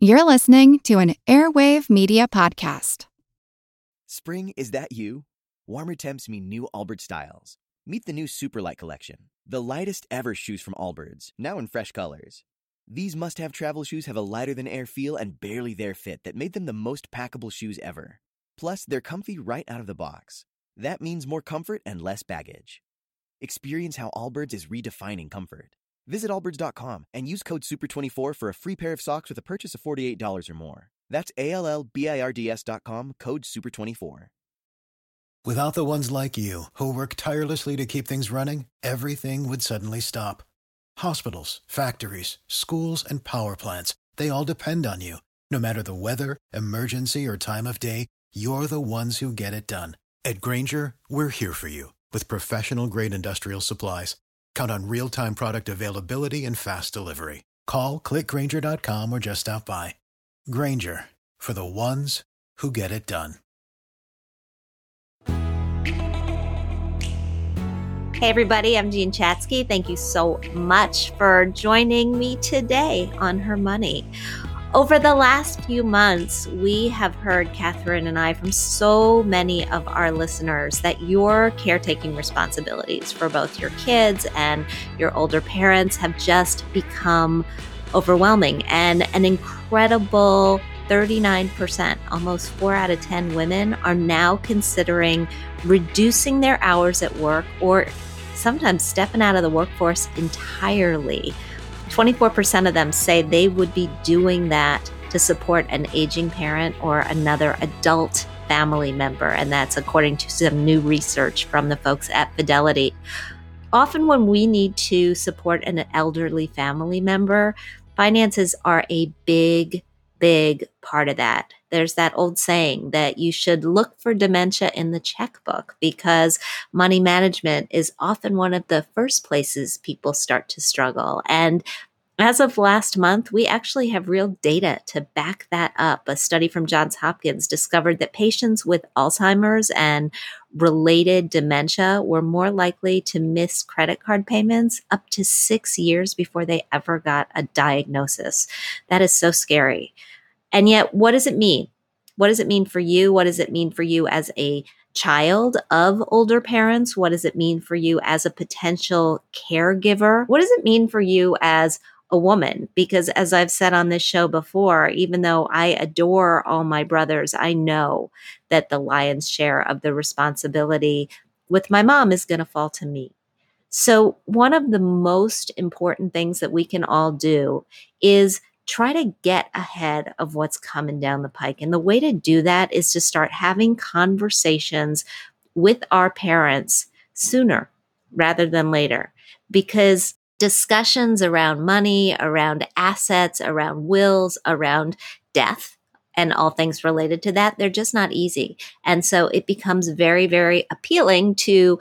You're listening to an Airwave Media Podcast. Spring, is that you? Warmer temps mean new Allbirds styles. Meet the new Superlight collection, the lightest ever shoes from Allbirds, now in fresh colors. These must have travel shoes have a lighter than air feel and barely there fit that made them the most packable shoes ever. Plus, they're comfy right out of the box. That means more comfort and less baggage. Experience how Allbirds is redefining comfort. Visit allbirds.com and use code SUPER24 for a free pair of socks with a purchase of $48 or more. That's A L L B I R D S.com, code SUPER24. Without the ones like you, who work tirelessly to keep things running, everything would suddenly stop. Hospitals, factories, schools, and power plants, they all depend on you. No matter the weather, emergency, or time of day, you're the ones who get it done. At Grainger, we're here for you with professional grade industrial supplies. Count on real time product availability and fast delivery. Call clickgrainger.com or just stop by. Grainger for the ones who get it done. Hey, everybody, I'm Jean Chatzky. Thank you so much for joining me today on Her Money. Over the last few months, we have heard, Kathryn and I, from so many of our listeners that your caretaking responsibilities for both your kids and your older parents have just become overwhelming. And an incredible 39%, almost four out of 10 women, are now considering reducing their hours at work or sometimes stepping out of the workforce entirely 24% of them say they would be doing that to support an aging parent or another adult family member. And that's according to some new research from the folks at Fidelity. Often, when we need to support an elderly family member, finances are a big, big part of that. There's that old saying that you should look for dementia in the checkbook because money management is often one of the first places people start to struggle. And as of last month, we actually have real data to back that up. A study from Johns Hopkins discovered that patients with Alzheimer's and related dementia were more likely to miss credit card payments up to six years before they ever got a diagnosis. That is so scary. And yet, what does it mean? What does it mean for you? What does it mean for you as a child of older parents? What does it mean for you as a potential caregiver? What does it mean for you as a woman because as I've said on this show before, even though I adore all my brothers, I know that the lion's share of the responsibility with my mom is going to fall to me. So, one of the most important things that we can all do is try to get ahead of what's coming down the pike. And the way to do that is to start having conversations with our parents sooner rather than later. Because discussions around money, around assets, around wills, around death, and all things related to that, they're just not easy. And so it becomes very, very appealing to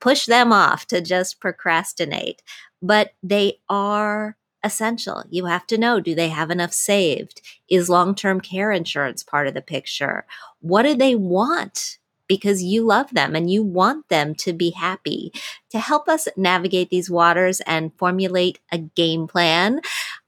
push them off, to just procrastinate. But they are essential. You have to know do they have enough saved? Is long term care insurance part of the picture? What do they want? because you love them and you want them to be happy. To help us navigate these waters and formulate a game plan,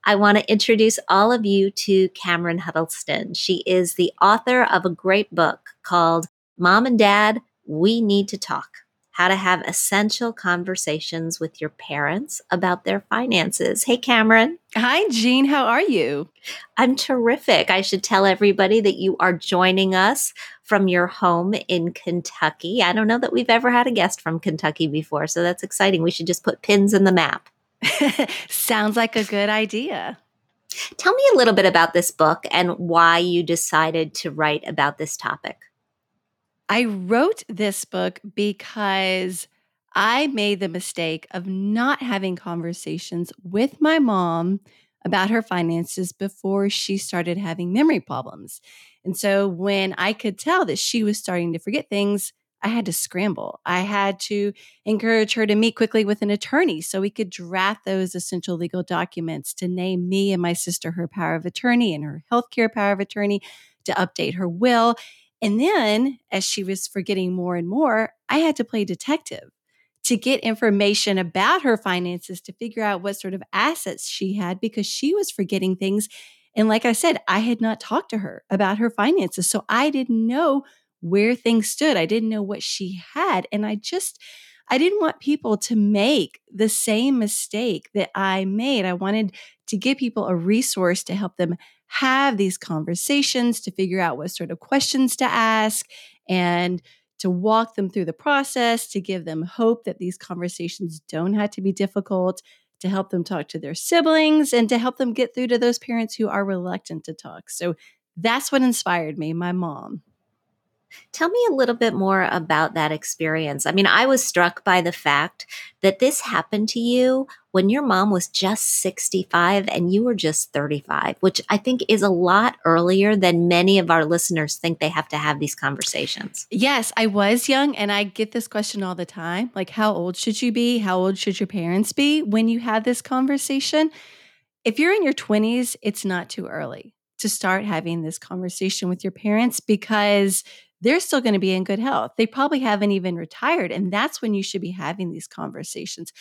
I want to introduce all of you to Cameron Huddleston. She is the author of a great book called Mom and Dad, We Need to Talk how to have essential conversations with your parents about their finances. Hey, Cameron. Hi, Jean. How are you? I'm terrific. I should tell everybody that you are joining us from your home in Kentucky. I don't know that we've ever had a guest from Kentucky before, so that's exciting. We should just put pins in the map. Sounds like a good idea. Tell me a little bit about this book and why you decided to write about this topic. I wrote this book because I made the mistake of not having conversations with my mom about her finances before she started having memory problems. And so when I could tell that she was starting to forget things, I had to scramble. I had to encourage her to meet quickly with an attorney so we could draft those essential legal documents to name me and my sister her power of attorney and her healthcare power of attorney, to update her will. And then, as she was forgetting more and more, I had to play detective to get information about her finances to figure out what sort of assets she had because she was forgetting things And like I said, I had not talked to her about her finances. So I didn't know where things stood. I didn't know what she had. And I just, I didn't want people to make the same mistake that I made. I wanted to give people a resource to help them have these conversations, to figure out what sort of questions to ask, and to walk them through the process, to give them hope that these conversations don't have to be difficult, to help them talk to their siblings, and to help them get through to those parents who are reluctant to talk. So that's what inspired me, my mom. Tell me a little bit more about that experience. I mean, I was struck by the fact that this happened to you when your mom was just 65 and you were just 35, which I think is a lot earlier than many of our listeners think they have to have these conversations. Yes, I was young and I get this question all the time like, how old should you be? How old should your parents be when you have this conversation? If you're in your 20s, it's not too early to start having this conversation with your parents because they're still going to be in good health. They probably haven't even retired. And that's when you should be having these conversations.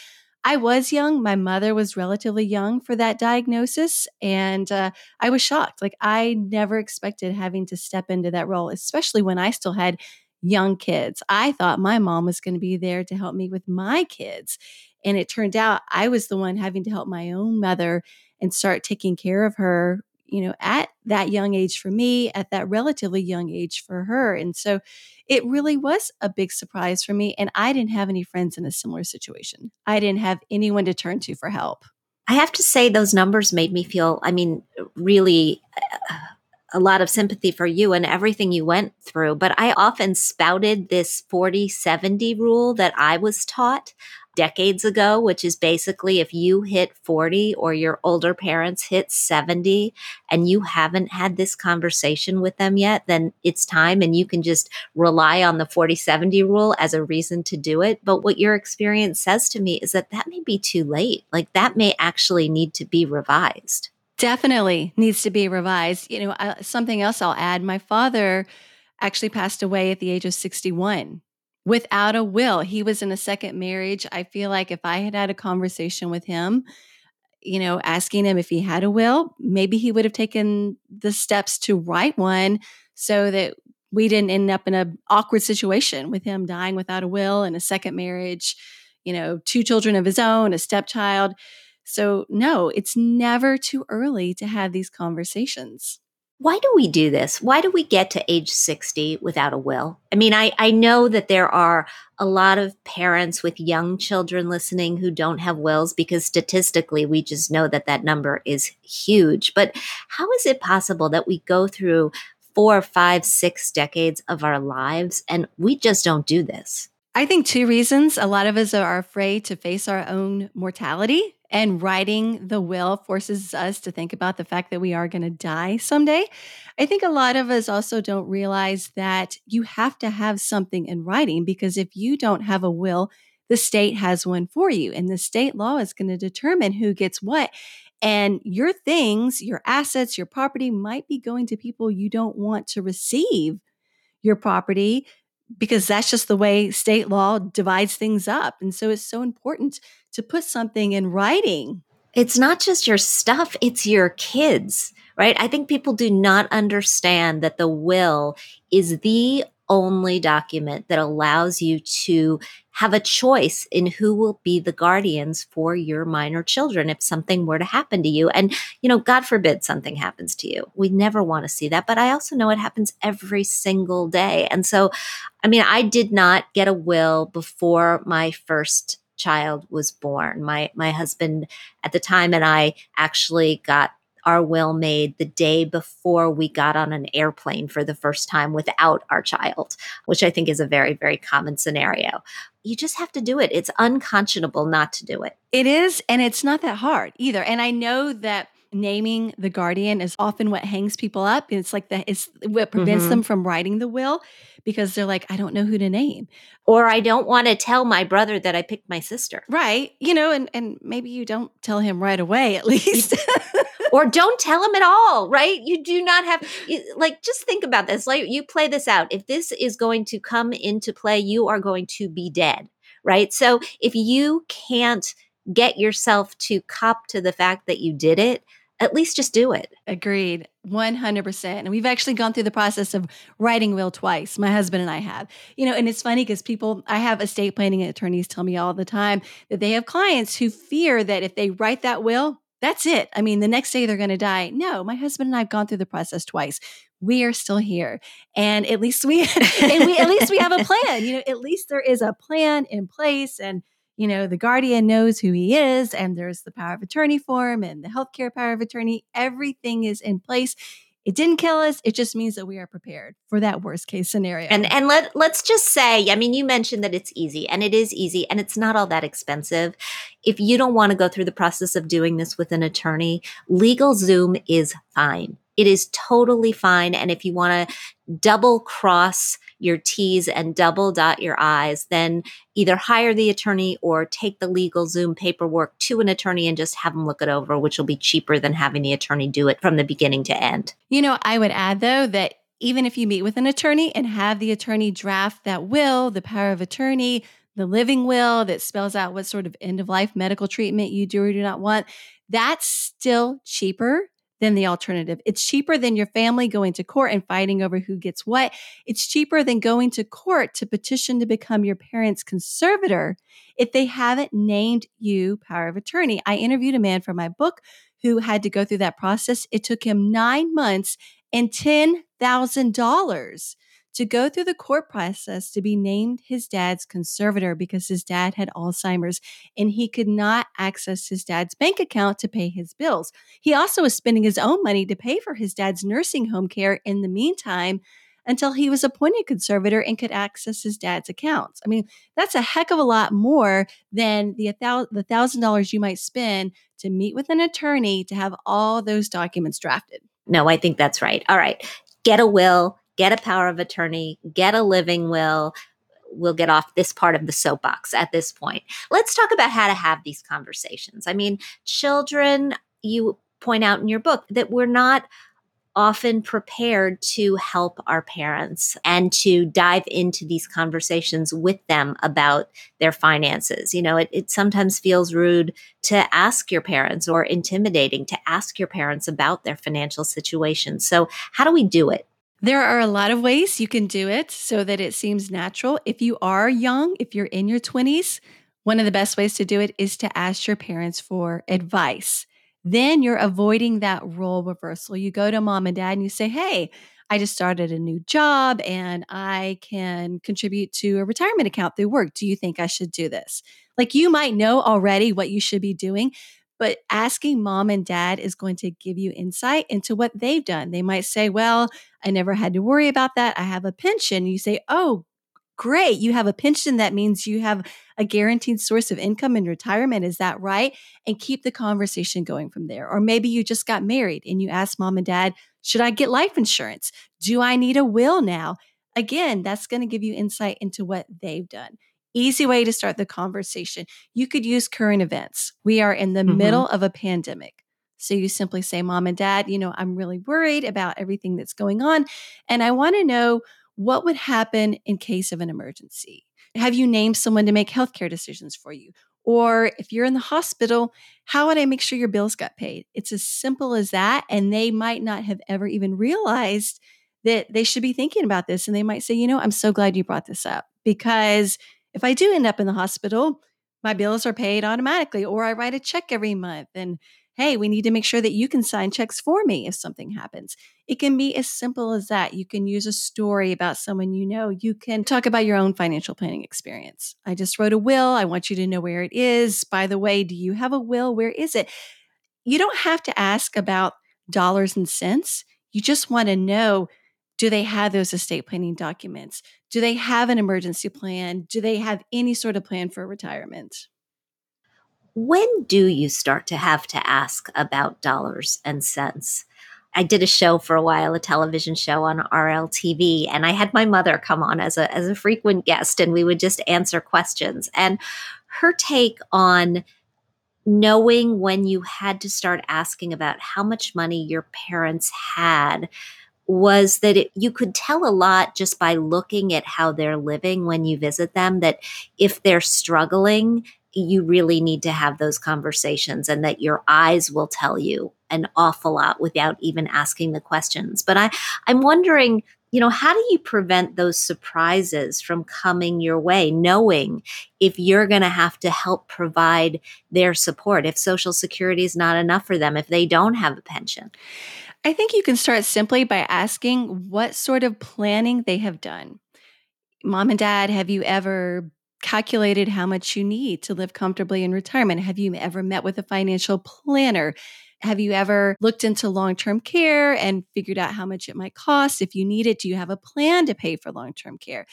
I was young. My mother was relatively young for that diagnosis. And uh, I was shocked. Like, I never expected having to step into that role, especially when I still had young kids. I thought my mom was going to be there to help me with my kids. And it turned out I was the one having to help my own mother and start taking care of her you know, at that young age for me, at that relatively young age for her. And so it really was a big surprise for me. And I didn't have any friends in a similar situation. I didn't have anyone to turn to for help. I have to say, those numbers made me feel, I mean, really uh, a lot of sympathy for you and everything you went through. But I often spouted this 40 70 rule that I was taught decades ago, which is basically if you hit 40 or your older parents hit 70 and you haven't had this conversation with them yet, then it's time and you can just rely on the 40 70 rule as a reason to do it. But what your experience says to me is that that may be too late. Like that may actually need to be revised. Definitely needs to be revised. You know, uh, something else I'll add my father actually passed away at the age of 61 without a will. He was in a second marriage. I feel like if I had had a conversation with him, you know, asking him if he had a will, maybe he would have taken the steps to write one so that we didn't end up in an awkward situation with him dying without a will and a second marriage, you know, two children of his own, a stepchild. So, no, it's never too early to have these conversations why do we do this? Why do we get to age 60 without a will? I mean, I, I know that there are a lot of parents with young children listening who don't have wills because statistically we just know that that number is huge. But how is it possible that we go through four, five, six decades of our lives and we just don't do this? I think two reasons. A lot of us are afraid to face our own mortality and writing the will forces us to think about the fact that we are going to die someday. I think a lot of us also don't realize that you have to have something in writing because if you don't have a will, the state has one for you, and the state law is going to determine who gets what. And your things, your assets, your property might be going to people you don't want to receive your property because that's just the way state law divides things up. And so it's so important to put something in writing. It's not just your stuff, it's your kids, right? I think people do not understand that the will is the only document that allows you to have a choice in who will be the guardians for your minor children if something were to happen to you. And, you know, God forbid something happens to you. We never want to see that. But I also know it happens every single day. And so, I mean, I did not get a will before my first child was born. My my husband at the time and I actually got our will made the day before we got on an airplane for the first time without our child, which I think is a very, very common scenario. You just have to do it. It's unconscionable not to do it. It is. And it's not that hard either. And I know that naming the guardian is often what hangs people up. It's like that it's what prevents mm-hmm. them from writing the will because they're like, I don't know who to name. Or I don't want to tell my brother that I picked my sister. Right. You know, and, and maybe you don't tell him right away at least. or don't tell him at all, right? You do not have like just think about this. Like you play this out. If this is going to come into play, you are going to be dead, right? So if you can't get yourself to cop to the fact that you did it, at least just do it. Agreed. 100%. And we've actually gone through the process of writing will twice. My husband and I have. You know, and it's funny because people, I have estate planning attorneys tell me all the time that they have clients who fear that if they write that will, that's it. I mean, the next day they're going to die. No, my husband and I have gone through the process twice. We are still here, and at least we, and we, at least we have a plan. You know, at least there is a plan in place, and you know, the guardian knows who he is, and there's the power of attorney form and the healthcare power of attorney. Everything is in place. It didn't kill us. It just means that we are prepared for that worst case scenario. And and let let's just say, I mean, you mentioned that it's easy, and it is easy, and it's not all that expensive. If you don't want to go through the process of doing this with an attorney, LegalZoom is fine. It is totally fine. And if you want to double cross your T's and double dot your I's, then either hire the attorney or take the LegalZoom paperwork to an attorney and just have them look it over, which will be cheaper than having the attorney do it from the beginning to end. You know, I would add though that even if you meet with an attorney and have the attorney draft that will, the power of attorney, the living will that spells out what sort of end of life medical treatment you do or do not want, that's still cheaper than the alternative. It's cheaper than your family going to court and fighting over who gets what. It's cheaper than going to court to petition to become your parents' conservator if they haven't named you power of attorney. I interviewed a man for my book who had to go through that process. It took him nine months and $10,000 to go through the court process to be named his dad's conservator because his dad had Alzheimer's and he could not access his dad's bank account to pay his bills. He also was spending his own money to pay for his dad's nursing home care in the meantime until he was appointed conservator and could access his dad's accounts. I mean, that's a heck of a lot more than the thousand dollars you might spend to meet with an attorney to have all those documents drafted. No, I think that's right. All right, get a will, get a power of attorney, get a living will. We'll get off this part of the soapbox at this point. Let's talk about how to have these conversations. I mean, children, you point out in your book that we're not often prepared to help our parents and to dive into these conversations with them about their finances. You know, it, it, sometimes feels rude to ask your parents or intimidating to ask your parents about their financial situation. So, how do we do it? There are a lot of ways you can do it so that it seems natural. If you are young, if you're in your 20s, one of the best ways to do it is to ask your parents for advice. Then you're avoiding that role reversal. You go to mom and dad and you say, Hey, I just started a new job and I can contribute to a retirement account through work. Do you think I should do this? Like you might know already what you should be doing, but asking mom and dad is going to give you insight into what they've done. They might say, Well, I never had to worry about that. I have a pension. You say, Oh, great. You have a pension. That means you have a guaranteed source of income in retirement. Is that right? And keep the conversation going from there. Or maybe you just got married and you ask mom and dad, Should I get life insurance? Do I need a will now? Again, that's going to give you insight into what they've done. Easy way to start the conversation. You could use current events. We are in the mm-hmm. middle of a pandemic. So you simply say, Mom and Dad, you know, I'm really worried about everything that's going on. And I want to know what would happen in case of an emergency. Have you named someone to make healthcare decisions for you? Or if you're in the hospital, how would I make sure your bills got paid? It's as simple as that. And they might not have ever even realized that they should be thinking about this. And they might say, you know, I'm so glad you brought this up because if I do end up in the hospital, my bills are paid automatically, or I write a check every month. And hey, we need to make sure that you can sign checks for me if something happens. It can be as simple as that. You can use a story about someone you know. You can talk about your own financial planning experience. I just wrote a will. I want you to know where it is. By the way, do you have a will? Where is it? You don't have to ask about dollars and cents. You just want to know do they have those estate planning documents? Do they have an emergency plan? Do they have any sort of plan for retirement? When do you start to have to ask about dollars and cents? I did a show for a while, a television show on RLTV, and I had my mother come on as a as a frequent guest, and we would just answer questions. And her take on knowing when you had to start asking about how much money your parents had was that it, you could tell a lot just by looking at how they're living when you visit them that if they're struggling you really need to have those conversations and that your eyes will tell you an awful lot without even asking the questions. But I, I'm wondering, you know, how do you prevent those surprises from coming your way, knowing if you're going to have to help provide their support, if Social Security is not enough for them, if they don't have a pension? I think you can start simply by asking what sort of planning they have done. Mom and dad, have you ever calculated how much you need to live comfortably in retirement? Have you ever met with a financial planner? Have you ever looked into long term care and figured out how much it might cost? If you need it, do you have a plan to pay for long term care?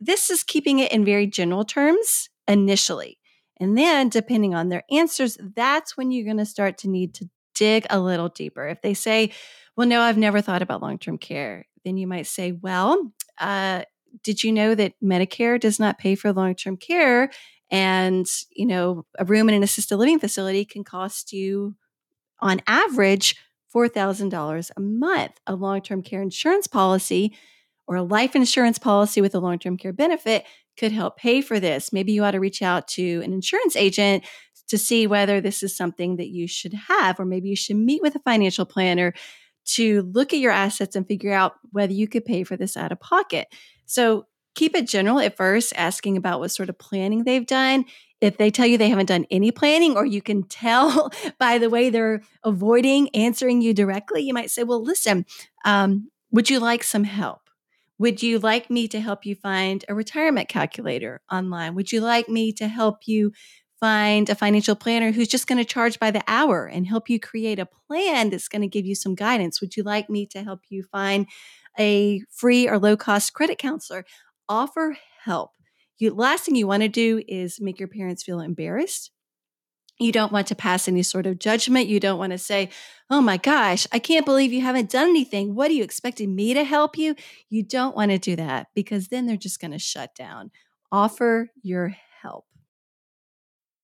This is keeping it in very general terms initially. And then, depending on their answers, that's when you're going to start to need to dig a little deeper. If they say, Well, no, I've never thought about long term care, then you might say, Well, uh, did you know that Medicare does not pay for long term care? And, you know, a room in an assisted living facility can cost you, on average, $4,000 a month. A long term care insurance policy or a life insurance policy with a long term care benefit could help pay for this. Maybe you ought to reach out to an insurance agent to see whether this is something that you should have, or maybe you should meet with a financial planner to look at your assets and figure out whether you could pay for this out of pocket. So keep it general at first, asking about what sort of planning they've done. If they tell you they haven't done any planning, or you can tell by the way they're avoiding answering you directly, you might say, Well, listen, um, would you like some help? Would you like me to help you find a retirement calculator online? Would you like me to help you find a financial planner who's just going to charge by the hour and help you create a plan that's going to give you some guidance? Would you like me to help you find a free or low cost credit counselor? Offer help. You, last thing you want to do is make your parents feel embarrassed. You don't want to pass any sort of judgment. You don't want to say, Oh my gosh, I can't believe you haven't done anything. What are you expecting me to help you? You don't want to do that because then they're just going to shut down. Offer your.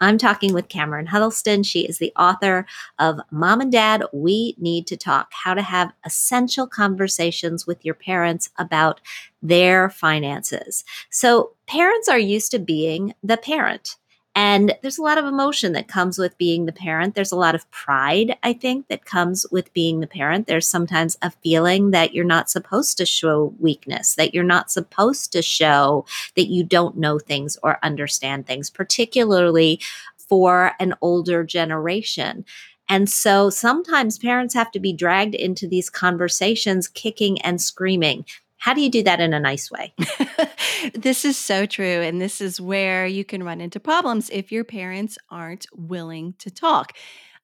I'm talking with Cameron Huddleston. She is the author of Mom and Dad, We Need to Talk How to Have Essential Conversations with Your Parents About Their Finances. So, parents are used to being the parent. And there's a lot of emotion that comes with being the parent. There's a lot of pride, I think, that comes with being the parent. There's sometimes a feeling that you're not supposed to show weakness, that you're not supposed to show that you don't know things or understand things, particularly for an older generation. And so sometimes parents have to be dragged into these conversations kicking and screaming. How do you do that in a nice way? this is so true. And this is where you can run into problems if your parents aren't willing to talk.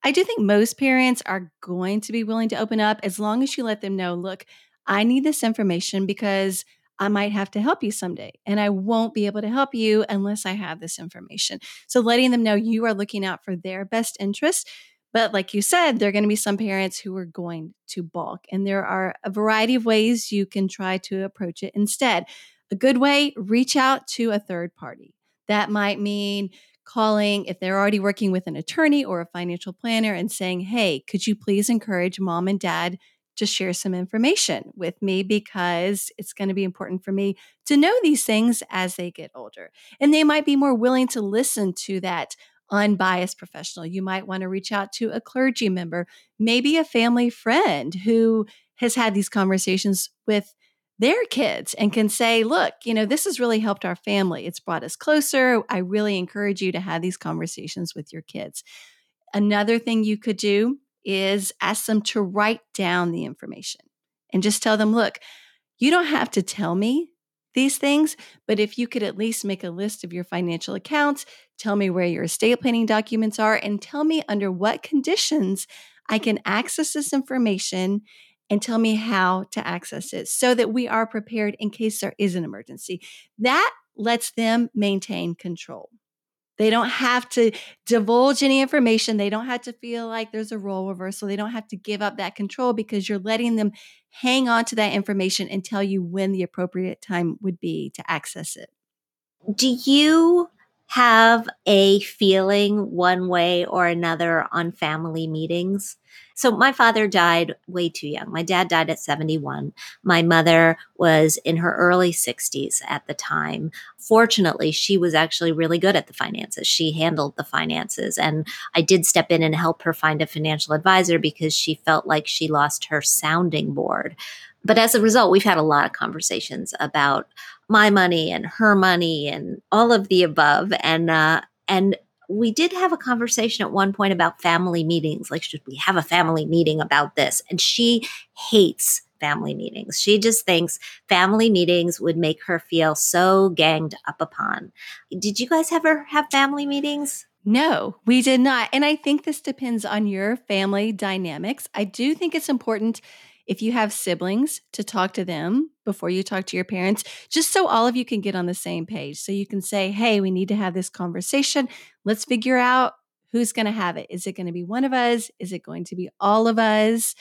I do think most parents are going to be willing to open up as long as you let them know look, I need this information because I might have to help you someday, and I won't be able to help you unless I have this information. So, letting them know you are looking out for their best interest but like you said, there are going to be some parents who are going to balk. And there are a variety of ways you can try to approach it instead. A good way, reach out to a third party. That might mean calling if they're already working with an attorney or a financial planner and saying, Hey, could you please encourage mom and dad to share some information with me because it's going to be important for me to know these things as they get older. And they might be more willing to listen to that unbiased professional. You might want to reach out to a clergy member, maybe a family friend who has had these conversations with their kids and can say, look, you know, this has really helped our family. It's brought us closer. I really encourage you to have these conversations with your kids. Another thing you could do is ask them to write down the information and just tell them, look, you don't have to tell me these things, but if you could at least make a list of your financial accounts, tell me where your estate planning documents are, and tell me under what conditions I can access this information and tell me how to access it so that we are prepared in case there is an emergency. That lets them maintain control. They don't have to divulge any information. They don't have to feel like there's a role reversal. They don't have to give up that control because you're letting them hang on to that information and tell you when the appropriate time would be to access it. Do you have a feeling one way or another on family meetings? So my father died way too young. My dad died at 71. My mother was in her early 60s at the time. Fortunately, she was actually really good at the finances. She handled the finances. And I did step in and help her find a financial advisor because she felt like she lost her sounding board. But as a result, we've had a lot of conversations about my money and her money and all of the above. And, uh, and we did have a conversation at one point about family meetings. Like, should we have a family meeting about this? And she hates family meetings. She just thinks family meetings would make her feel so ganged up upon. Did you guys ever have family meetings? No, we did not. And I think this depends on your family dynamics. I do think it's important if you have siblings to talk to them before you talk to your parents, just so all of you can get on the same page. So you can say, hey, we need to have this conversation. Let's figure out who's going to have it. Is it going to be one of us? Is it going to be all of us?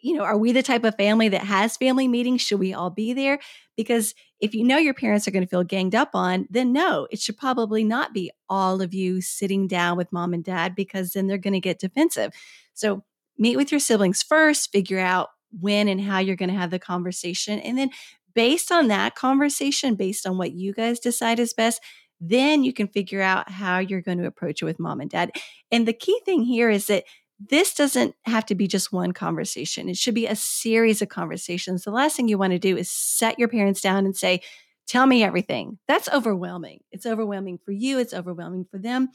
You know, are we the type of family that has family meetings? Should we all be there? Because if you know your parents are going to feel ganged up on, then no, it should probably not be all of you sitting down with mom and dad because then they're going to get defensive. So meet with your siblings first, figure out when and how you're going to have the conversation. And then based on that conversation, based on what you guys decide is best, then you can figure out how you're going to approach it with mom and dad. And the key thing here is that this doesn't have to be just one conversation. It should be a series of conversations. The last thing you want to do is set your parents down and say, Tell me everything. That's overwhelming. It's overwhelming for you, it's overwhelming for them.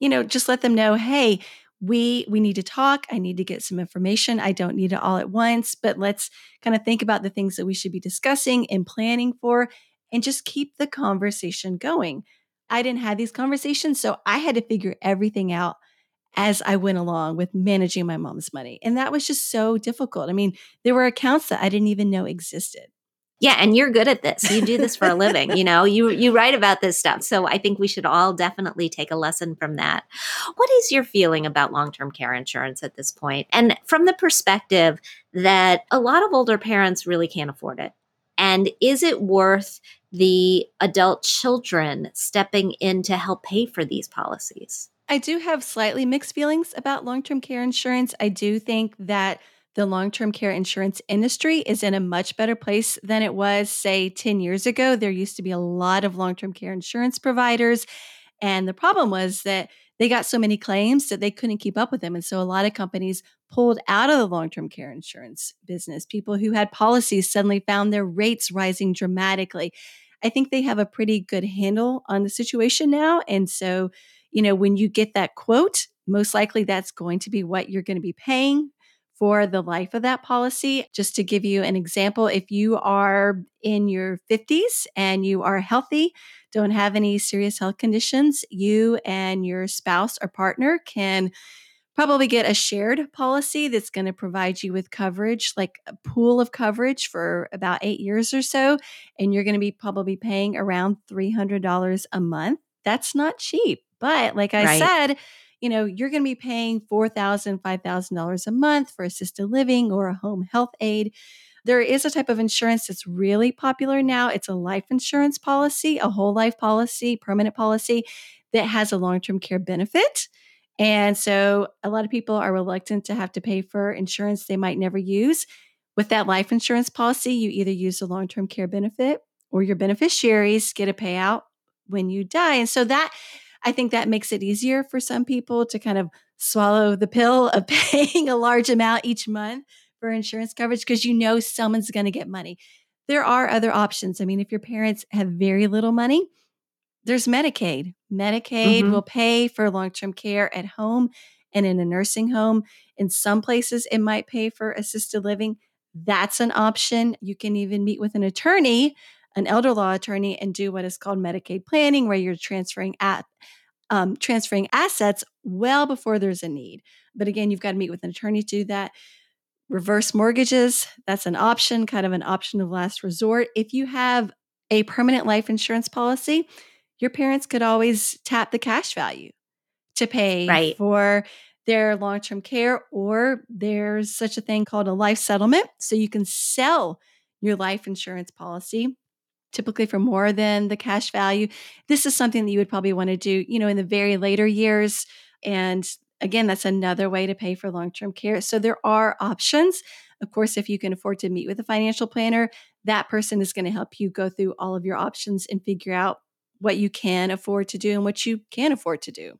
You know, just let them know, hey, we we need to talk i need to get some information i don't need it all at once but let's kind of think about the things that we should be discussing and planning for and just keep the conversation going. I didn't have these conversations so i had to figure everything out as i went along with managing my mom's money and that was just so difficult. I mean there were accounts that i didn't even know existed yeah, and you're good at this. You do this for a living, you know. You you write about this stuff. So I think we should all definitely take a lesson from that. What is your feeling about long-term care insurance at this point? And from the perspective that a lot of older parents really can't afford it. And is it worth the adult children stepping in to help pay for these policies? I do have slightly mixed feelings about long-term care insurance. I do think that the long term care insurance industry is in a much better place than it was, say, 10 years ago. There used to be a lot of long term care insurance providers. And the problem was that they got so many claims that they couldn't keep up with them. And so a lot of companies pulled out of the long term care insurance business. People who had policies suddenly found their rates rising dramatically. I think they have a pretty good handle on the situation now. And so, you know, when you get that quote, most likely that's going to be what you're going to be paying for the life of that policy. Just to give you an example, if you are in your 50s and you are healthy, don't have any serious health conditions, you and your spouse or partner can probably get a shared policy that's going to provide you with coverage, like a pool of coverage for about eight years or so. And you're going to be probably paying around $300 a month. That's not cheap. But like I right. said, you know, you're going to be paying $4,000, $5,000 a month for assisted living or a home health aide. There is a type of insurance that's really popular now. It's a life insurance policy, a whole life policy, permanent policy that has a long term care benefit. And so a lot of people are reluctant to have to pay for insurance they might never use. With that life insurance policy, you either use the long term care benefit or your beneficiaries get a payout when you die. And so that I think that makes it easier for some people to kind of swallow the pill of paying a large amount each month for insurance coverage because you know someone's going to get money. There are other options. I mean, if your parents have very little money, there's Medicaid. Medicaid mm-hmm. will pay for long term care at home and in a nursing home. In some places, it might pay for assisted living. That's an option. You can even meet with an attorney, an elder law attorney, and do what is called Medicaid planning, where you're transferring at um, transferring assets well before there's a need. But again, you've got to meet with an attorney to do that. Reverse mortgages, that's an option, kind of an option of last resort. If you have a permanent life insurance policy, your parents could always tap the cash value to pay right. for their long term care, or there's such a thing called a life settlement. So you can sell your life insurance policy typically for more than the cash value. This is something that you would probably want to do, you know, in the very later years. And again, that's another way to pay for long term care. So there are options. Of course, if you can afford to meet with a financial planner, that person is going to help you go through all of your options and figure out what you can afford to do and what you can't afford to do.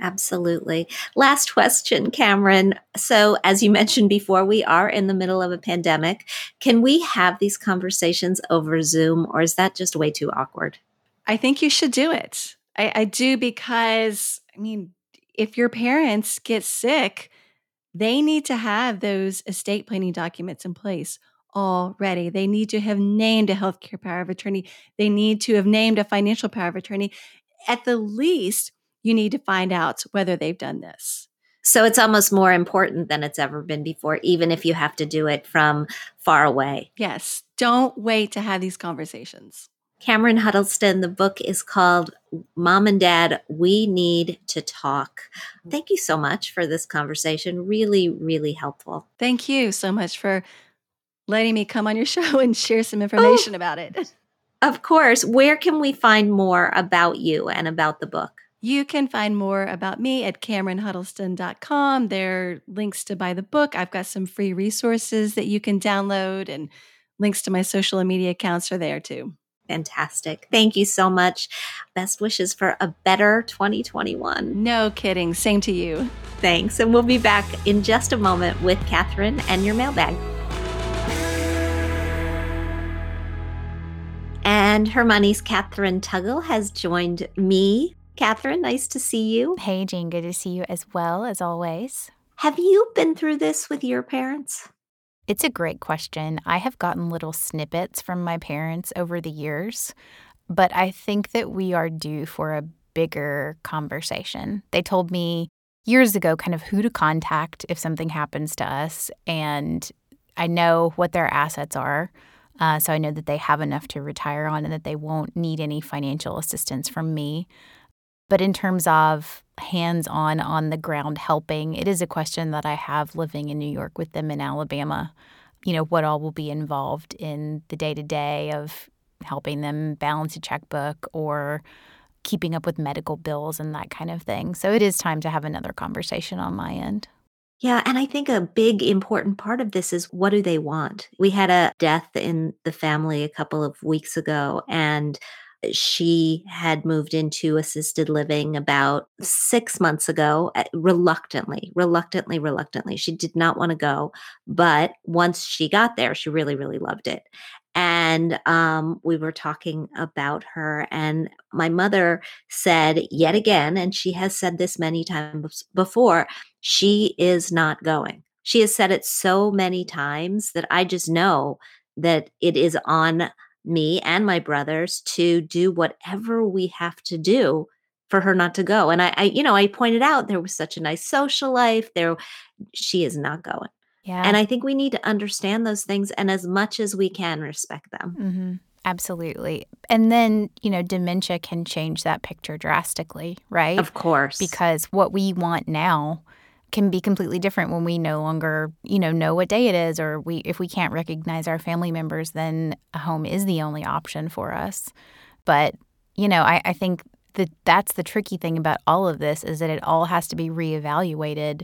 Absolutely. Last question, Cameron. So, as you mentioned before, we are in the middle of a pandemic. Can we have these conversations over Zoom, or is that just way too awkward? I think you should do it. I, I do because, I mean, if your parents get sick, they need to have those estate planning documents in place already. They need to have named a healthcare power of attorney. They need to have named a financial power of attorney. At the least, you need to find out whether they've done this. So it's almost more important than it's ever been before, even if you have to do it from far away. Yes. Don't wait to have these conversations. Cameron Huddleston, the book is called Mom and Dad, We Need to Talk. Mm-hmm. Thank you so much for this conversation. Really, really helpful. Thank you so much for letting me come on your show and share some oh. information oh, about it. Of course. Where can we find more about you and about the book? You can find more about me at CameronHuddleston.com. There are links to buy the book. I've got some free resources that you can download, and links to my social media accounts are there too. Fantastic. Thank you so much. Best wishes for a better 2021. No kidding. Same to you. Thanks. And we'll be back in just a moment with Kathryn and your mailbag. And Her Money's Kathryn Tuggle has joined me Kathryn, nice to see you. Hey, Jean, good to see you as well, as always. Have you been through this with your parents? It's a great question. I have gotten little snippets from my parents over the years, but I think that we are due for a bigger conversation. They told me years ago kind of who to contact if something happens to us, and I know what their assets are. Uh, so I know that they have enough to retire on and that they won't need any financial assistance from me. But in terms of hands on, on the ground helping, it is a question that I have living in New York with them in Alabama. You know, what all will be involved in the day to day of helping them balance a checkbook or keeping up with medical bills and that kind of thing. So it is time to have another conversation on my end. Yeah, and I think a big important part of this is what do they want? We had a death in the family a couple of weeks ago, and she had moved into assisted living about six months ago, eh, reluctantly, reluctantly, reluctantly. She did not want to go. But once she got there, she really, really loved it. And um, we were talking about her. And my mother said yet again, and she has said this many times before, she is not going. She has said it so many times that I just know that it is on me and my brothers to do whatever we have to do for her not to go. And I, I, you know, I pointed out there was such a nice social life. There, she is not going. Yeah. And I think we need to understand those things and as much as we can respect them. Mm-hmm. Absolutely. And then, you know, dementia can change that picture drastically, right? Of course. Because what we want now can be completely different when we no longer, you know, know what day it is or we if we can't recognize our family members, then a home is the only option for us. But, you know, I, I think that that's the tricky thing about all of this is that it all has to be reevaluated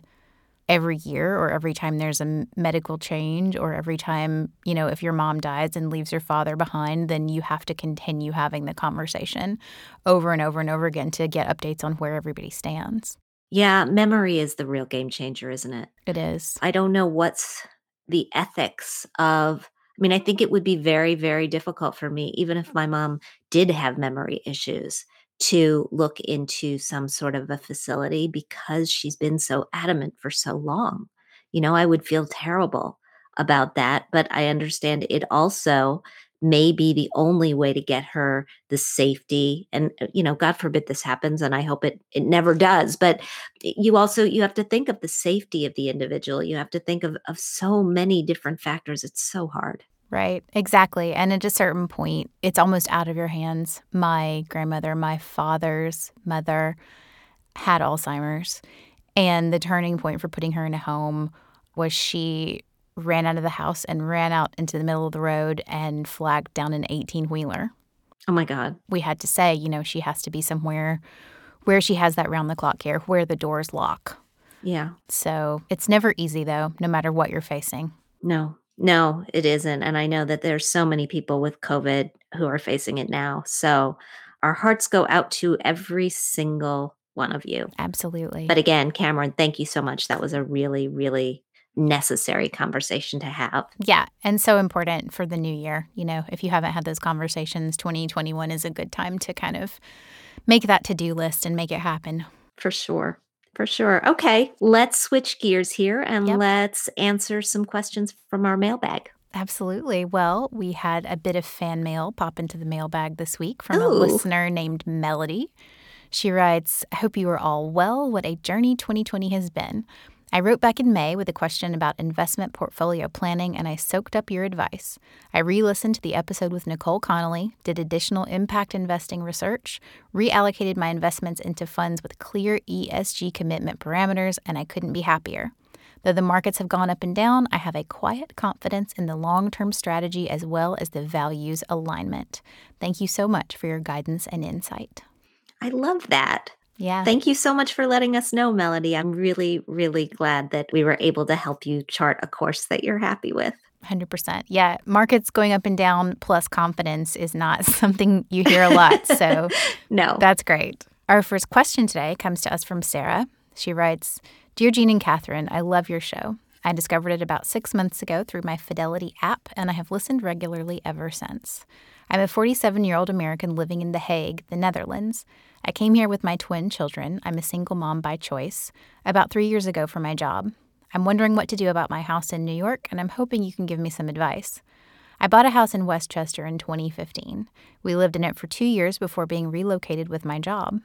every year or every time there's a medical change or every time, you know, if your mom dies and leaves your father behind, then you have to continue having the conversation over and over and over again to get updates on where everybody stands. Yeah, memory is the real game changer, isn't it? It is. I don't know what's the ethics of I mean, I think it would be very, very difficult for me, even if my mom did have memory issues, to look into some sort of a facility because she's been so adamant for so long. You know, I would feel terrible about that, but I understand it also may be the only way to get her the safety and uh, you know god forbid this happens and i hope it it never does but you also you have to think of the safety of the individual you have to think of of so many different factors it's so hard Right, exactly. And at a certain point, it's almost out of your hands. My grandmother, my father's mother, had Alzheimer's. And the turning point for putting her in a home was she ran out of the house and ran out into the middle of the road and flagged down an 18 wheeler. Oh my God. We had to say, you know, she has to be somewhere where she has that round the clock care, where the doors lock. Yeah. So it's never easy, though, no matter what you're facing. No, no, it isn't. And I know that there's so many people with COVID who are facing it now. So our hearts go out to every single one of you. Absolutely. But again, Cameron, thank you so much. That was a really, really necessary conversation to have. Yeah, and so important for the new year. You know, if you haven't had those conversations, 2021 is a good time to kind of make that to-do list and make it happen. For sure. For sure. Okay, let's switch gears here and Yep. let's answer some questions from our mailbag. Absolutely. Well, we had a bit of fan mail pop into the mailbag this week from a listener named Melody. She writes, I hope you are all well. What a journey 2020 has been. I wrote back in May with a question about investment portfolio planning, and I soaked up your advice. I re listened to the episode with Nicole Connolly, did additional impact investing research, reallocated my investments into funds with clear ESG commitment parameters, and I couldn't be happier. Though the markets have gone up and down, I have a quiet confidence in the long term strategy as well as the values alignment. Thank you so much for your guidance and insight. I love that. Yeah. Thank you so much for letting us know, Melody. I'm really, really glad that we were able to help you chart a course that you're happy with. 100%. Yeah. Markets going up and down plus confidence is not something you hear a lot. So No. that's great. Our first question today comes to us from Sarah. She writes Dear Jean and Kathryn, I love your show. I discovered it about six months ago through my Fidelity app, and I have listened regularly ever since. I'm a 47 year old American living in The Hague, the Netherlands. I came here with my twin children. I'm a single mom by choice, about three years ago for my job. I'm wondering what to do about my house in New York, and I'm hoping you can give me some advice. I bought a house in Westchester in 2015. We lived in it for two years before being relocated with my job.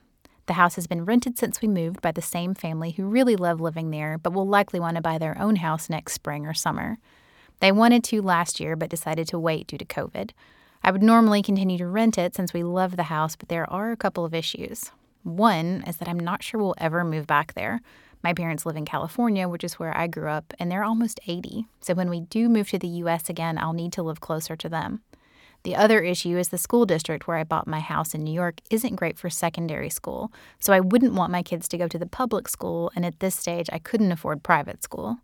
The house has been rented since we moved by the same family who really love living there, but will likely want to buy their own house next spring or summer. They wanted to last year, but decided to wait due to COVID. I would normally continue to rent it since we love the house, but there are a couple of issues. One is that I'm not sure we'll ever move back there. My parents live in California, which is where I grew up, and they're almost 80. So when we do move to the US again, I'll need to live closer to them. The other issue is the school district where I bought my house in New York isn't great for secondary school, so I wouldn't want my kids to go to the public school, and at this stage, I couldn't afford private school.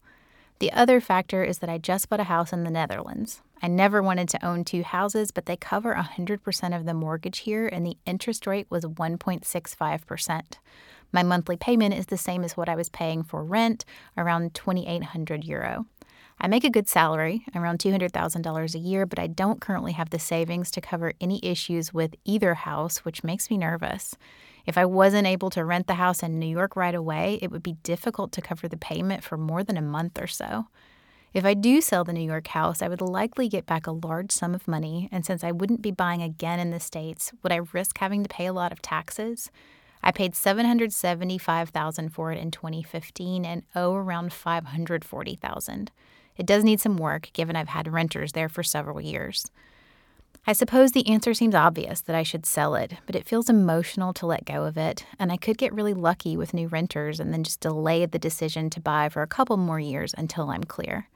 The other factor is that I just bought a house in the Netherlands. I never wanted to own two houses, but they cover 100% of the mortgage here, and the interest rate was 1.65%. My monthly payment is the same as what I was paying for rent, around 2,800 euro. I make a good salary, around $200,000 a year, but I don't currently have the savings to cover any issues with either house, which makes me nervous. If I wasn't able to rent the house in New York right away, it would be difficult to cover the payment for more than a month or so. If I do sell the New York house, I would likely get back a large sum of money, and since I wouldn't be buying again in the States, would I risk having to pay a lot of taxes? I paid 775,000 for it in 2015 and owe around 540,000. It does need some work given I've had renters there for several years. I suppose the answer seems obvious that I should sell it, but it feels emotional to let go of it, and I could get really lucky with new renters and then just delay the decision to buy for a couple more years until I'm clear.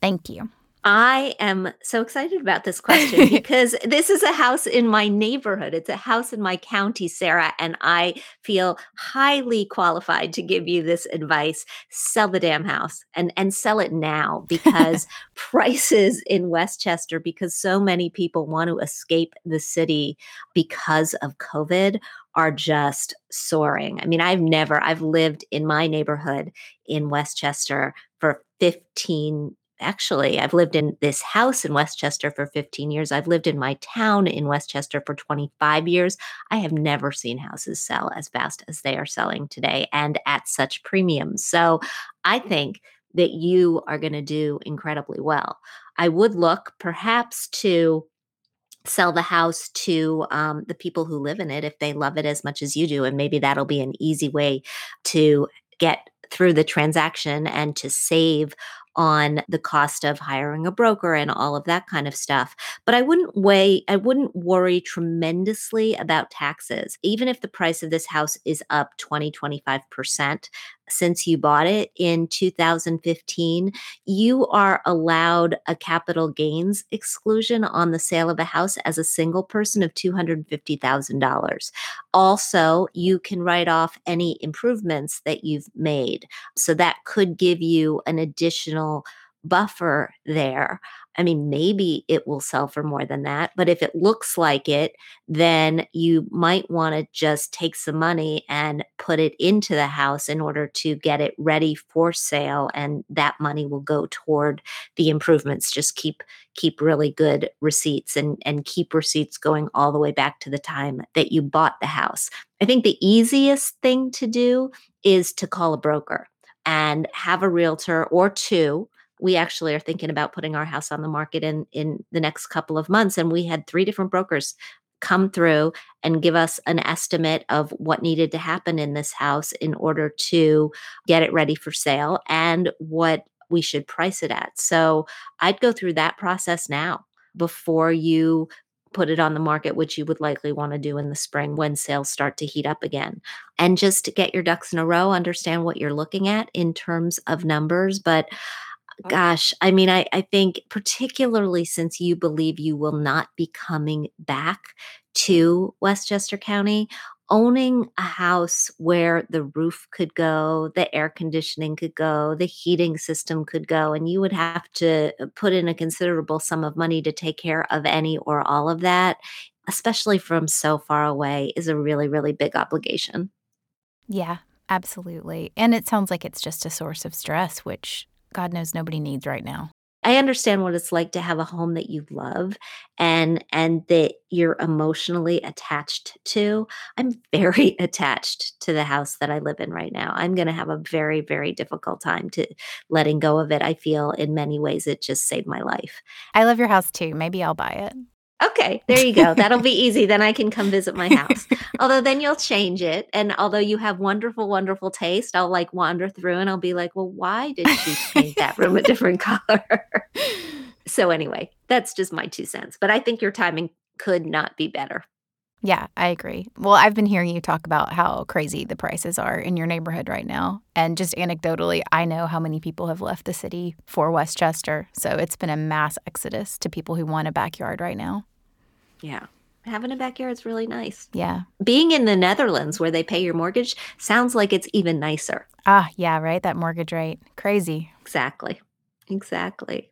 Thank you. I am so excited about this question because this is a house in my neighborhood. It's a house in my county, Sarah, and I feel highly qualified to give you this advice. Sell the damn house and and sell it now because prices in Westchester because so many people want to escape the city because of COVID are just soaring. I mean, I've never I've lived in my neighborhood in Westchester for 15 actually, I've lived in this house in Westchester for 15 years. I've lived in my town in Westchester for 25 years. I have never seen houses sell as fast as they are selling today and at such premiums. So I think that you are going to do incredibly well. I would look perhaps to sell the house to um, the people who live in it if they love it as much as you do. And maybe that'll be an easy way to get through the transaction and to save on the cost of hiring a broker and all of that kind of stuff. But I wouldn't weigh, I wouldn't worry tremendously about taxes. Even if the price of this house is up 20, 25%, since you bought it in 2015, you are allowed a capital gains exclusion on the sale of a house as a single person of $250,000. Also, you can write off any improvements that you've made. So that could give you an additional buffer there. I mean, maybe it will sell for more than that, but if it looks like it, then you might want to just take some money and put it into the house in order to get it ready for sale and that money will go toward the improvements. Just keep keep really good receipts and and keep receipts going all the way back to the time that you bought the house. I think the easiest thing to do is to call a broker and have a realtor or two we actually are thinking about putting our house on the market in in the next couple of months and we had three different brokers come through and give us an estimate of what needed to happen in this house in order to get it ready for sale and what we should price it at. So I'd go through that process now before you put it on the market, which you would likely want to do in the spring when sales start to heat up again. And just to get your ducks in a row, understand what you're looking at in terms of numbers. But Gosh, I mean, I, I think particularly since you believe you will not be coming back to Westchester County, owning a house where the roof could go, the air conditioning could go, the heating system could go, and you would have to uh, put in a considerable sum of money to take care of any or all of that, especially from so far away, is a really, really big obligation. Yeah, absolutely. And it sounds like it's just a source of stress, which God knows nobody needs right now. I understand what it's like to have a home that you love and and that you're emotionally attached to. I'm very attached to the house that I live in right now. I'm going to have a very very difficult time to letting go of it. I feel in many ways it just saved my life. I love your house too. Maybe I'll buy it. Okay, there you go. That'll be easy. Then I can come visit my house. although then you'll change it. And although you have wonderful, wonderful taste, I'll like wander through and I'll be like, well, why did she paint that room a different color? so anyway, that's just my two cents. But I think your timing could not be better. Yeah, I agree. Well, I've been hearing you talk about how crazy the prices are in your neighborhood right now. And just anecdotally, I know how many people have left the city for Westchester. So it's been a mass exodus to people who want a backyard right now. Yeah. Having a backyard is really nice. Yeah. Being in the Netherlands where they pay your mortgage sounds like it's even nicer. Ah, yeah, right? That mortgage rate. Crazy. Exactly. Exactly.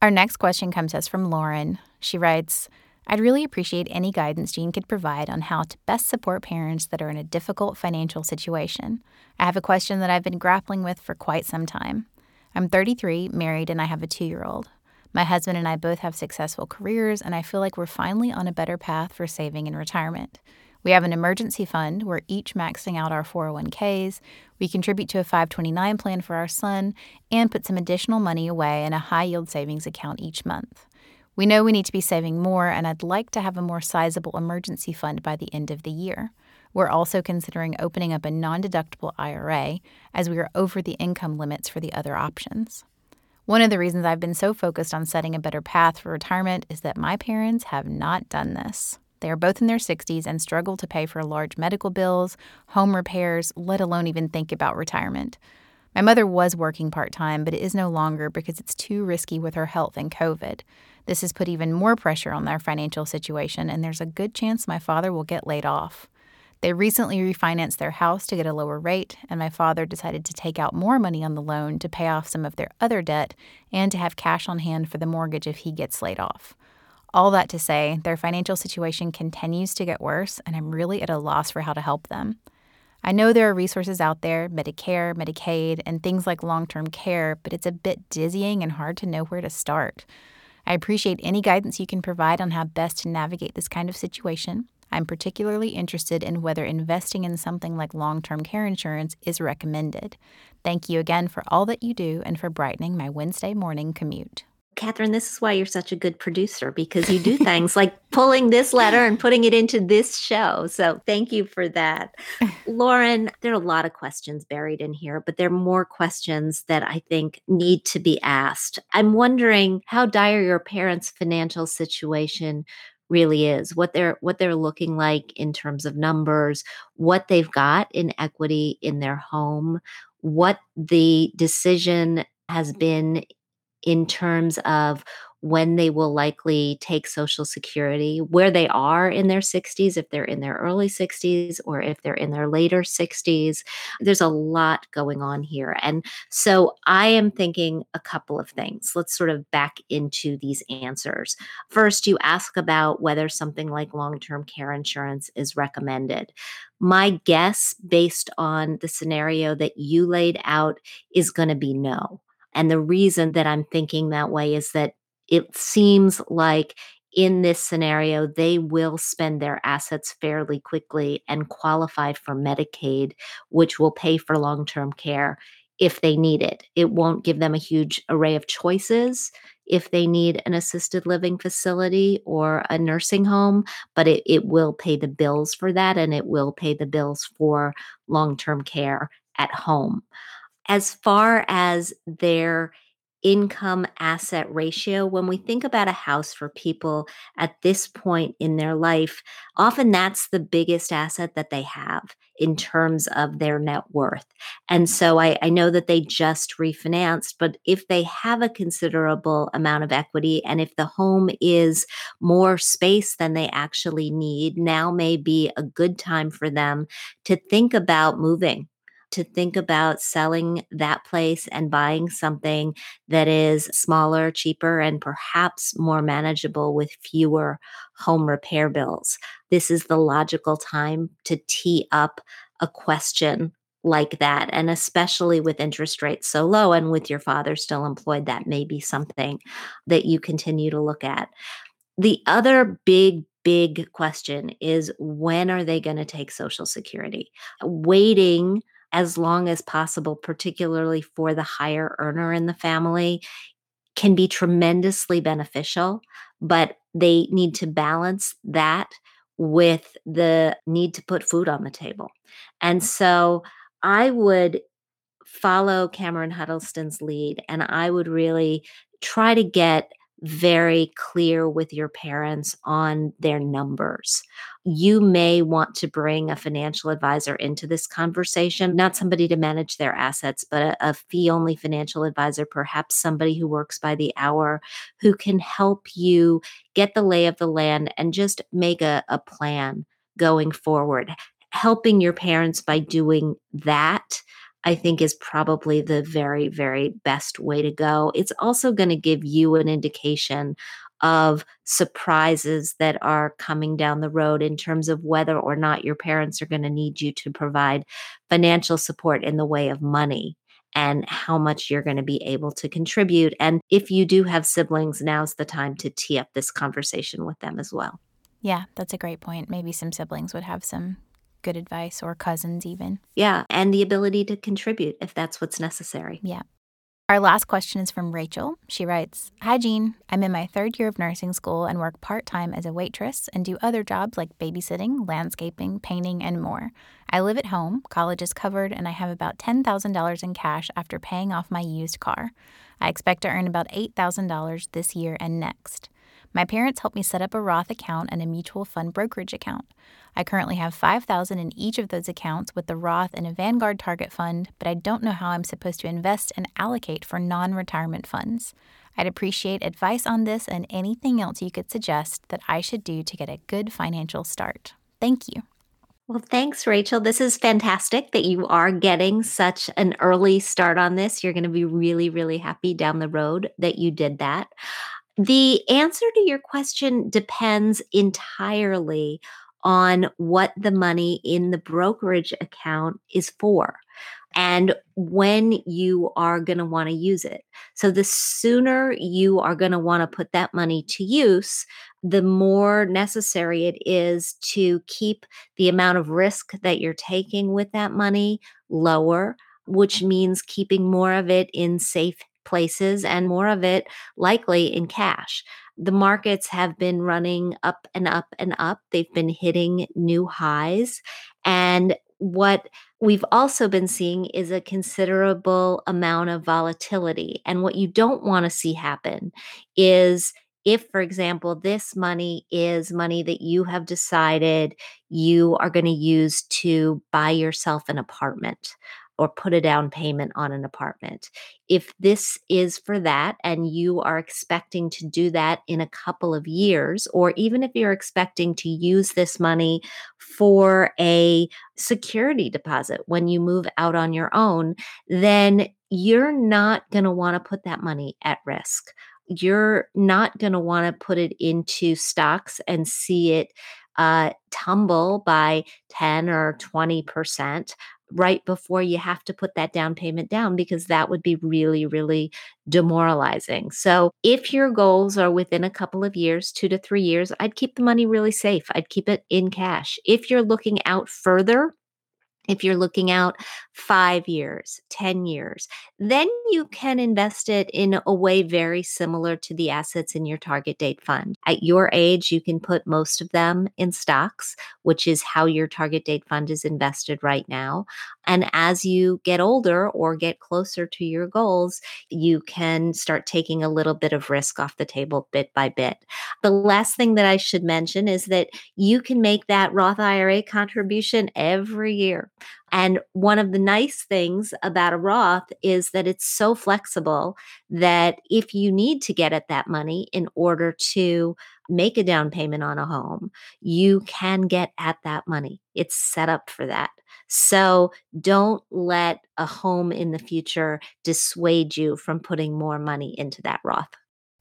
Our next question comes to us from Lauren. She writes, I'd really appreciate any guidance Jean could provide on how to best support parents that are in a difficult financial situation. I have a question that I've been grappling with for quite some time. I'm 33, married, and I have a two year old. My husband and I both have successful careers, and I feel like we're finally on a better path for saving in retirement. We have an emergency fund. We're each maxing out our 401ks. We contribute to a 529 plan for our son and put some additional money away in a high yield savings account each month. We know we need to be saving more, and I'd like to have a more sizable emergency fund by the end of the year. We're also considering opening up a non deductible IRA as we are over the income limits for the other options. One of the reasons I've been so focused on setting a better path for retirement is that my parents have not done this. They are both in their 60s and struggle to pay for large medical bills, home repairs, let alone even think about retirement. My mother was working part time, but it is no longer because it's too risky with her health and COVID. This has put even more pressure on their financial situation, and there's a good chance my father will get laid off. They recently refinanced their house to get a lower rate, and my father decided to take out more money on the loan to pay off some of their other debt and to have cash on hand for the mortgage if he gets laid off. All that to say, their financial situation continues to get worse, and I'm really at a loss for how to help them. I know there are resources out there, Medicare, Medicaid, and things like long term care, but it's a bit dizzying and hard to know where to start. I appreciate any guidance you can provide on how best to navigate this kind of situation. I'm particularly interested in whether investing in something like long term care insurance is recommended. Thank you again for all that you do and for brightening my Wednesday morning commute. Kathryn, this is why you're such a good producer because you do things like pulling this letter and putting it into this show. So thank you for that. Lauren, there are a lot of questions buried in here, but there are more questions that I think need to be asked. I'm wondering how dire your parents' financial situation really is what they're what they're looking like in terms of numbers what they've got in equity in their home what the decision has mm. been in terms of when they will likely take Social Security, where they are in their 60s, if they're in their early 60s or if they're in their later 60s. There's a lot going on here. And so I am thinking a couple of things. Let's sort of back into these answers. First, you ask about whether something like long term care insurance is recommended. My guess, based on the scenario that you laid out, is going to be no. And the reason that I'm thinking that way is that it seems like in this scenario, they will spend their assets fairly quickly and qualify for Medicaid, which will pay for long term care if they need it. It won't give them a huge array of choices if they need an assisted living facility or a nursing home, but it, it will pay the bills for that and it will pay the bills for long term care at home. As far as their income asset ratio, when we think about a house for people at this point in their life, often that's the biggest asset that they have in terms of their net worth. And so I, I, know that they just refinanced, but if they have a considerable amount of equity and if the home is more space than they actually need, now may be a good time for them to think about moving to think about selling that place and buying something that is smaller, cheaper, and perhaps more manageable with fewer home repair bills. This is the logical time to tee up a question like that. And especially with interest rates so low and with your father still employed, that may be something that you continue to look at. The other big big question is when are they going to take Social Security? Waiting as long as possible, particularly for the higher earner in the family, can be tremendously beneficial, but they need to balance that with the need to put food on the table. And mm. so I would follow Cameron Huddleston's lead and I would really try to get very clear with your parents on their numbers. You may want to bring a financial advisor into this conversation, not somebody to manage their assets, but a, a fee only financial advisor, perhaps somebody who works by the hour who can help you get the lay of the land and just make a, a plan going forward. Helping your parents by doing that I think is probably the very, very best way to go. It's also going to give you an indication of surprises that are coming down the road in terms of whether or not your parents are going to need you to provide financial support in the way of money and how much you're going to be able to contribute. And if you do have siblings, now's the time to tee up this conversation with them as well. Yeah, that's a great point. Maybe some siblings would have some good advice or cousins, even. Yeah, and the ability to contribute if that's what's necessary. Yeah. Our last question is from Rachel. She writes Hi, Jean. I'm in my third year of nursing school and work part time as a waitress and do other jobs like babysitting, landscaping, painting, and more. I live at home, college is covered, and I have about $10,000 in cash after paying off my used car. I expect to earn about $8,000 this year and next. My parents helped me set up a Roth account and a mutual fund brokerage account. I currently have 5000 in each of those accounts with the Roth and a Vanguard target fund, but I don't know how I'm supposed to invest and allocate for non-retirement funds. I'd appreciate advice on this and anything else you could suggest that I should do to get a good financial start. Thank you. Well, thanks, Rachel. This is fantastic that you are getting such an early start on this. You're going to be really, really happy down the road that you did that. The answer to your question depends entirely on what the money in the brokerage account is for and when you are going to want to use it. So, the sooner you are going to want to put that money to use, the more necessary it is to keep the amount of risk that you're taking with that money lower, which means keeping more of it in safe places and more of it likely in cash. The markets have been running up and up and up. They've been hitting new highs. And what we've also been seeing is a considerable amount of volatility. And what you don't want to see happen is if, for example, this money is money that you have decided you are going to use to buy yourself an apartment or put a down payment on an apartment. If this is for that and you are expecting to do that in a couple of years, or even if you're expecting to use this money for a security deposit when you move out on your own, then you're not going to want to put that money at risk. You're not going to want to put it into stocks and see it uh, tumble by 10 or 20% right before you have to put that down payment down because that would be really, really demoralizing. So, if your goals are within a couple of years, two to three years, I'd keep the money really safe. I'd keep it in cash. If you're looking out further, if you're looking out five years, 10 years, then you can invest it in a way very similar to the assets in your target date fund. At your age, you can put most of them in stocks, which is how your target date fund is invested right now. And as you get older or get closer to your goals, you can start taking a little bit of risk off the table bit by bit. The last thing that I should mention is that you can make that Roth IRA contribution every year. And one of the nice things about a Roth is that it's so flexible that if you need to get at that money in order to make a down payment on a home, you can get at that money. It's set up for that. So don't let a home in the future dissuade you from putting more money into that Roth.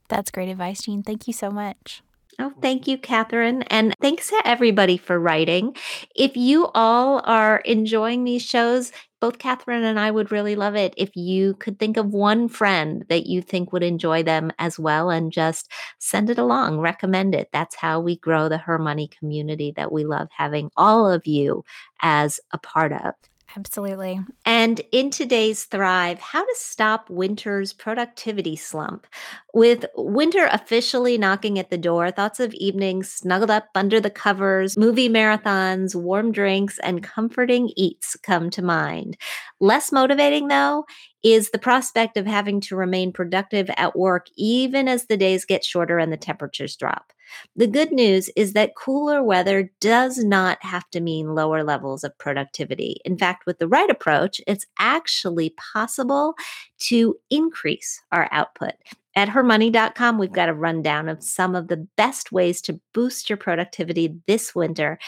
That's great advice, Jean. Thank you so much. Oh, thank you, Kathryn. And thanks to everybody for writing. If you all are enjoying these shows, both Kathryn and I would really love it if you could think of one friend that you think would enjoy them as well and just send it along, recommend it. That's how we grow the Her Money community that we love having all of you as a part of. Absolutely. And in today's Thrive, how to stop winter's productivity slump. With winter officially knocking at the door, thoughts of evenings snuggled up under the covers, movie marathons, warm drinks, and comforting eats come to mind. Less motivating, though, is the prospect of having to remain productive at work even as the days get shorter and the temperatures drop. The good news is that cooler weather does not have to mean lower levels of productivity. In fact, with the right approach, it's actually possible to increase our output. At hermoney.com, we've got a rundown of some of the best ways to boost your productivity this winter.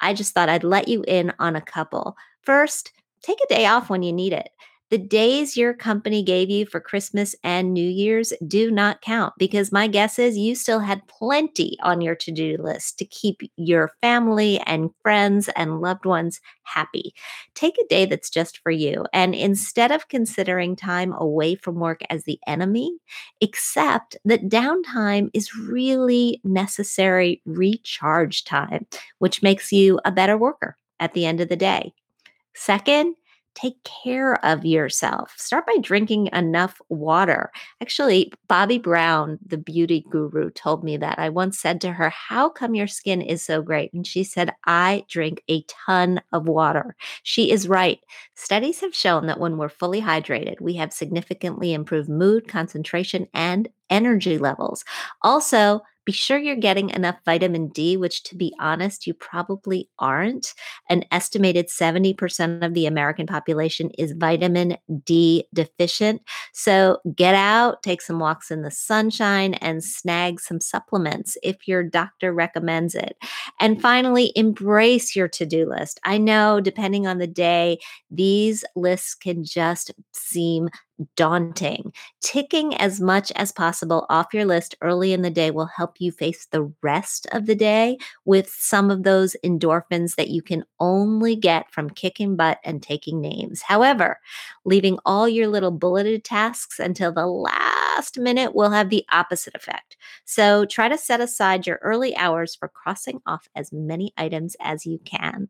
I just thought I'd let you in on a couple. First, take a day off when you need it. The days your company gave you for Christmas and New Year's do not count because my guess is you still had plenty on your to do list to keep your family and friends and loved ones happy. Take a day that's just for you. And instead of considering time away from work as the enemy, accept that downtime is really necessary recharge time, which makes you a better worker at the end of the day. Second, take care of yourself. Start by drinking enough water. Actually, Bobbi Brown, the beauty guru, told me that. I once said to her, How come your skin is so great? And she said, I drink a ton of water. She is right. Studies have shown that when we're fully hydrated, we have significantly improved mood, concentration, and energy levels. Also, be sure you're getting enough vitamin D, which, to be honest, you probably aren't. An estimated 70% of the American population is vitamin D deficient. So get out, take some walks in the sunshine, and snag some supplements if your doctor recommends it. And finally, embrace your to do list. I know, depending on the day, these lists can just seem daunting. Ticking as much as possible off your list early in the day will help you face the rest of the day with some of those endorphins that you can only get from kicking butt and taking names. However, leaving all your little bulleted tasks until the last minute will have the opposite effect. So try to set aside your early hours for crossing off as many items as you can.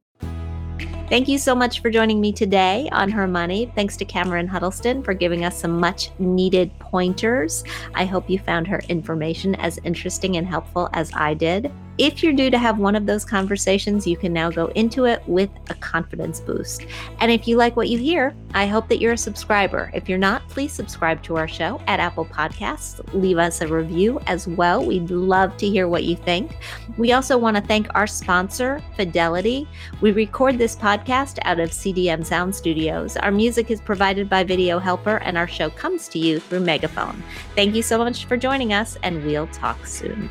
Thank you so much for joining me today on Her Money. Thanks to Cameron Huddleston for giving us some much needed pointers. I hope you found her information as interesting and helpful as I did. If you're due to have one of those conversations, you can now go into it with a confidence boost. And if you like what you hear, I hope that you're a subscriber. If you're not, please subscribe to our show at Apple Podcasts. Leave us a review as well. We'd love to hear what you think. We also want to thank our sponsor, Fidelity. We record this podcast out of CDM Sound Studios. Our music is provided by Video Helper, and our show comes to you through Megaphone. Thank you so much for joining us, and we'll talk soon.